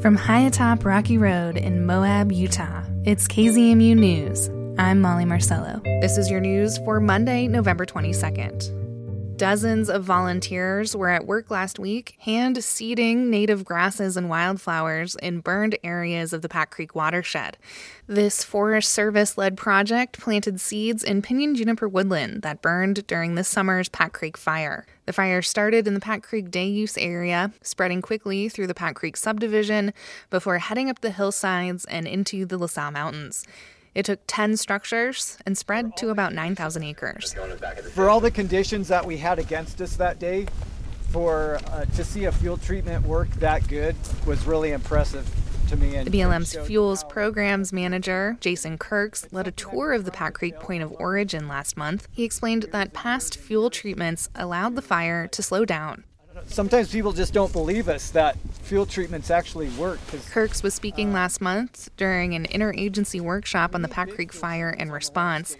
From high atop Rocky Road in Moab, Utah, it's KZMU News. I'm Molly Marcello. This is your news for Monday, November 22nd. Dozens of volunteers were at work last week hand seeding native grasses and wildflowers in burned areas of the Pack Creek watershed. This Forest Service led project planted seeds in pinyon juniper woodland that burned during this summer's Pack Creek fire. The fire started in the Pack Creek day use area, spreading quickly through the Pack Creek subdivision before heading up the hillsides and into the La Sal Mountains. It took 10 structures and spread to about 9,000 acres. For all the conditions that we had against us that day, for uh, to see a fuel treatment work that good was really impressive to me. And the BLM's Fuels Programs Manager, Jason Kirks, led a tour of the Pack Creek point of origin last month. He explained that past fuel treatments allowed the fire to slow down sometimes people just don't believe us that fuel treatments actually work. Kirks was speaking last month during an interagency workshop on the Pack Creek fire and response.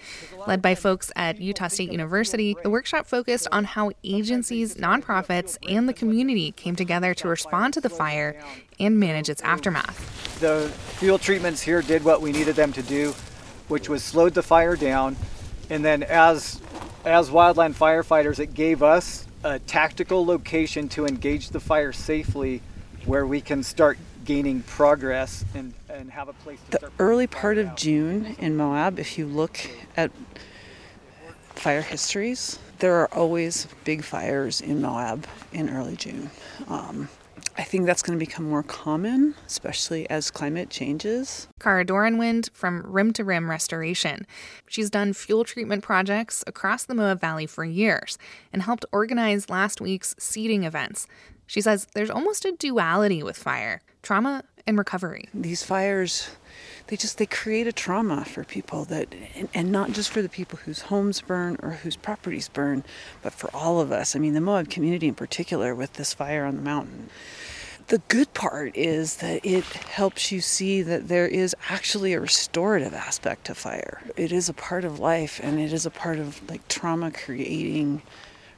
Led by folks at Utah State University, the workshop focused on how agencies, nonprofits, and the community came together to respond to the fire and manage its aftermath. The fuel treatments here did what we needed them to do, which was slowed the fire down. And then as as wildland firefighters, it gave us a tactical location to engage the fire safely where we can start gaining progress and, and have a place the early part of june in moab if you look at fire histories there are always big fires in moab in early june. Um, I think that's going to become more common, especially as climate changes. Kara Dohrenwend from Rim to Rim Restoration. She's done fuel treatment projects across the Moab Valley for years and helped organize last week's seeding events. She says there's almost a duality with fire trauma and recovery. These fires they just they create a trauma for people that and, and, not just for the people whose homes burn or whose properties burn but for all of us i mean the moab community in particular with this fire on the mountain the good part is that it helps you see that there is actually a restorative aspect to fire it is a part of life and it is a part of like trauma creating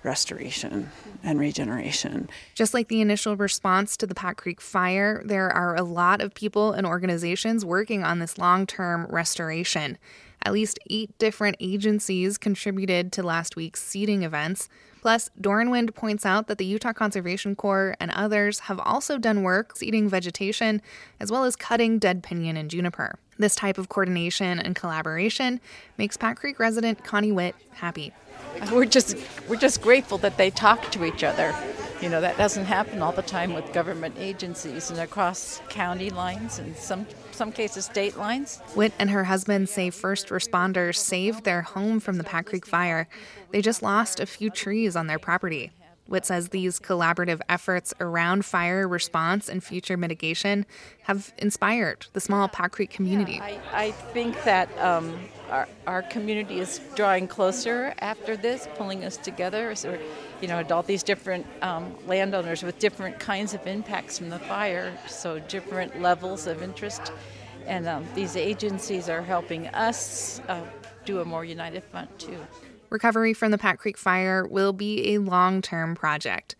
restoration and regeneration. Just like the initial response to the Pack Creek fire, there are a lot of people and organizations working on this long term restoration. At least eight different agencies contributed to last week's seeding events. Plus, Dohrenwend points out that the Utah Conservation Corps and others have also done work seeding vegetation as well as cutting dead pinyon and juniper. This type of coordination and collaboration makes Pack Creek resident Connie Witt happy. We're just we're just grateful that they talk to each other. You know that doesn't happen all the time with government agencies and across county lines and some some cases state lines. Witt and her husband say first responders saved their home from the Pack Creek fire. They just lost a few trees on their property. Witt says these collaborative efforts around fire response and future mitigation have inspired the small Pack Creek community. Yeah, I, I, think that um, our, our community is drawing closer after this, pulling us together. So, you know, all these different um, landowners with different kinds of impacts from the fire, so different levels of interest. And um, these agencies are helping us uh, do a more united front, too. Recovery from the Pack Creek fire will be a long term project.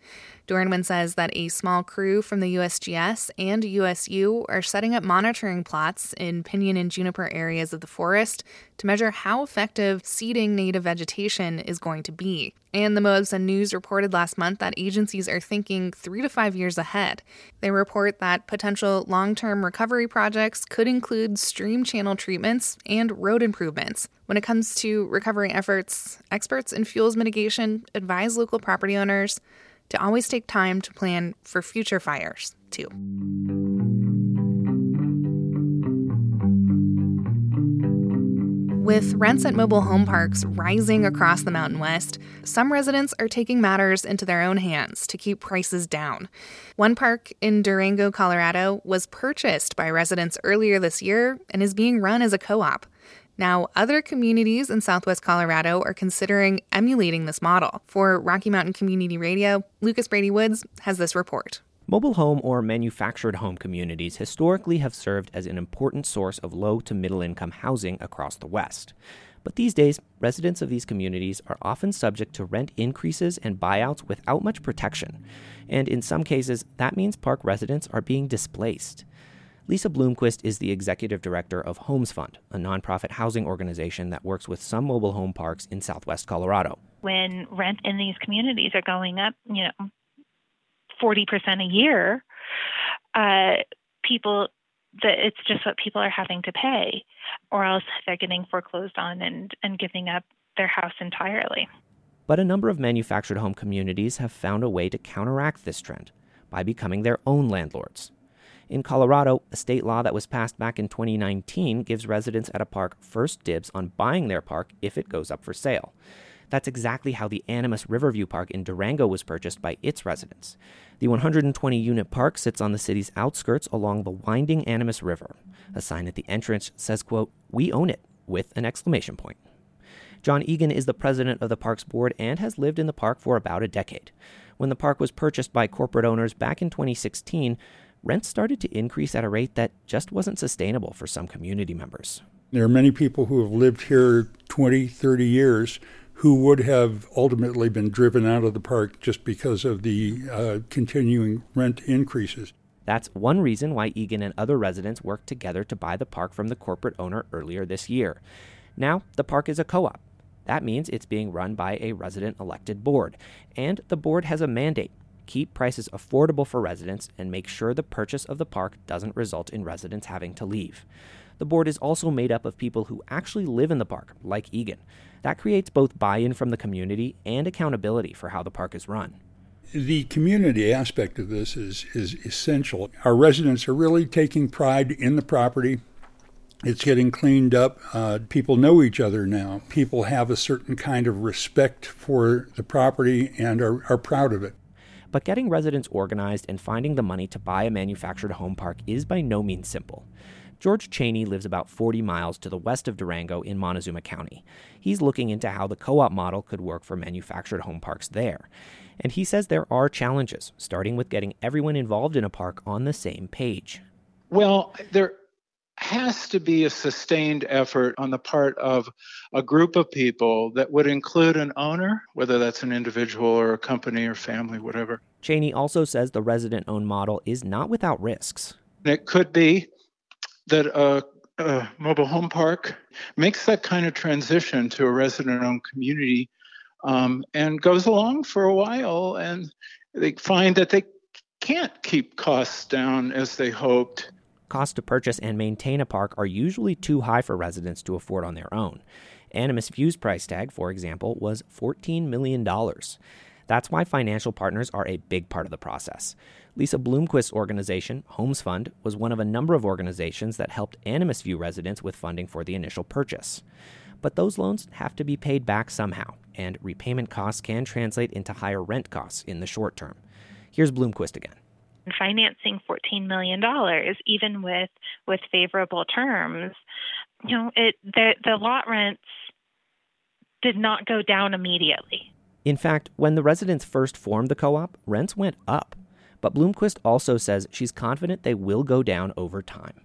Dohrenwend says that a small crew from the USGS and USU are setting up monitoring plots in pinyon and juniper areas of the forest to measure how effective seeding native vegetation is going to be. And the Moab Sun News reported last month that agencies are thinking three to five years ahead. They report that potential long term recovery projects could include stream channel treatments and road improvements. When it comes to recovery efforts, experts in fuels mitigation advise local property owners to always take time to plan for future fires, too. With rents at mobile home parks rising across the Mountain West, some residents are taking matters into their own hands to keep prices down. One park in Durango, Colorado, was purchased by residents earlier this year and is being run as a co op. Now, other communities in southwest Colorado are considering emulating this model. For Rocky Mountain Community Radio, Lucas Brady Woods has this report. Mobile home or manufactured home communities historically have served as an important source of low to middle income housing across the West. But these days, residents of these communities are often subject to rent increases and buyouts without much protection. And in some cases, that means park residents are being displaced. Lisa Bloomquist is the executive director of Homes Fund, a nonprofit housing organization that works with some mobile home parks in southwest Colorado. When rent in these communities are going up, you know, 40% a year, uh, people that it's just what people are having to pay, or else they're getting foreclosed on and, and giving up their house entirely. But a number of manufactured home communities have found a way to counteract this trend by becoming their own landlords. In Colorado, a state law that was passed back in 2019 gives residents at a park first dibs on buying their park if it goes up for sale. That's exactly how the Animas Riverview Park in Durango was purchased by its residents. The 120 unit park sits on the city's outskirts along the winding Animas River. A sign at the entrance says, quote, "We own it," with an exclamation point. John Egan is the president of the park's board and has lived in the park for about a decade. When the park was purchased by corporate owners back in 2016, rents started to increase at a rate that just wasn't sustainable for some community members. There are many people who have lived here 20, 30 years who would have ultimately been driven out of the park just because of the uh, continuing rent increases. That's one reason why Egan and other residents worked together to buy the park from the corporate owner earlier this year. Now, the park is a co op. That means it's being run by a resident elected board, and the board has a mandate keep prices affordable for residents and make sure the purchase of the park doesn't result in residents having to leave. The board is also made up of people who actually live in the park, like Egan. That creates both buy in from the community and accountability for how the park is run. The community aspect of this is, is essential. Our residents are really taking pride in the property. It's getting cleaned up. Uh, people know each other now. People have a certain kind of respect for the property and are, are proud of it. But getting residents organized and finding the money to buy a manufactured home park is by no means simple. George Cheney lives about 40 miles to the west of Durango in Montezuma County. He's looking into how the co op model could work for manufactured home parks there. And he says there are challenges, starting with getting everyone involved in a park on the same page. Well, there has to be a sustained effort on the part of a group of people that would include an owner, whether that's an individual or a company or family, whatever. Cheney also says the resident owned model is not without risks. It could be that a, a mobile home park makes that kind of transition to a resident owned community um, and goes along for a while and they find that they can't keep costs down as they hoped. Costs to purchase and maintain a park are usually too high for residents to afford on their own. Animas View's price tag, for example, was $14 million. That's why financial partners are a big part of the process. Lisa Bloomquist's organization, Homes Fund, was one of a number of organizations that helped Animus View residents with funding for the initial purchase. But those loans have to be paid back somehow, and repayment costs can translate into higher rent costs in the short term. Here's Bloomquist again. Financing $14 million, even with, with favorable terms, you know, it, the, the lot rents did not go down immediately. In fact, when the residents first formed the co op, rents went up. But Bloomquist also says she's confident they will go down over time.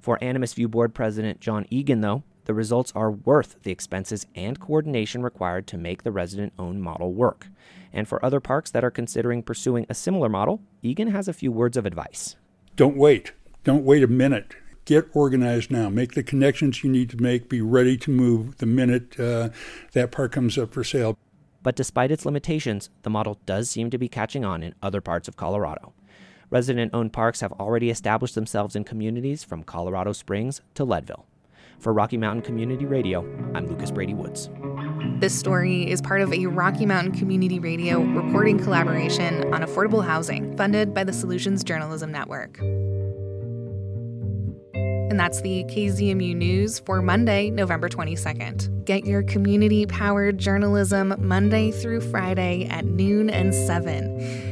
For Animas View Board President John Egan, though, the results are worth the expenses and coordination required to make the resident owned model work. And for other parks that are considering pursuing a similar model, Egan has a few words of advice. Don't wait. Don't wait a minute. Get organized now. Make the connections you need to make. Be ready to move the minute uh, that park comes up for sale. But despite its limitations, the model does seem to be catching on in other parts of Colorado. Resident owned parks have already established themselves in communities from Colorado Springs to Leadville. For Rocky Mountain Community Radio, I'm Lucas Brady Woods. This story is part of a Rocky Mountain Community Radio reporting collaboration on affordable housing funded by the Solutions Journalism Network. And that's the KZMU News for Monday, November 22nd. Get your community powered journalism Monday through Friday at noon and 7.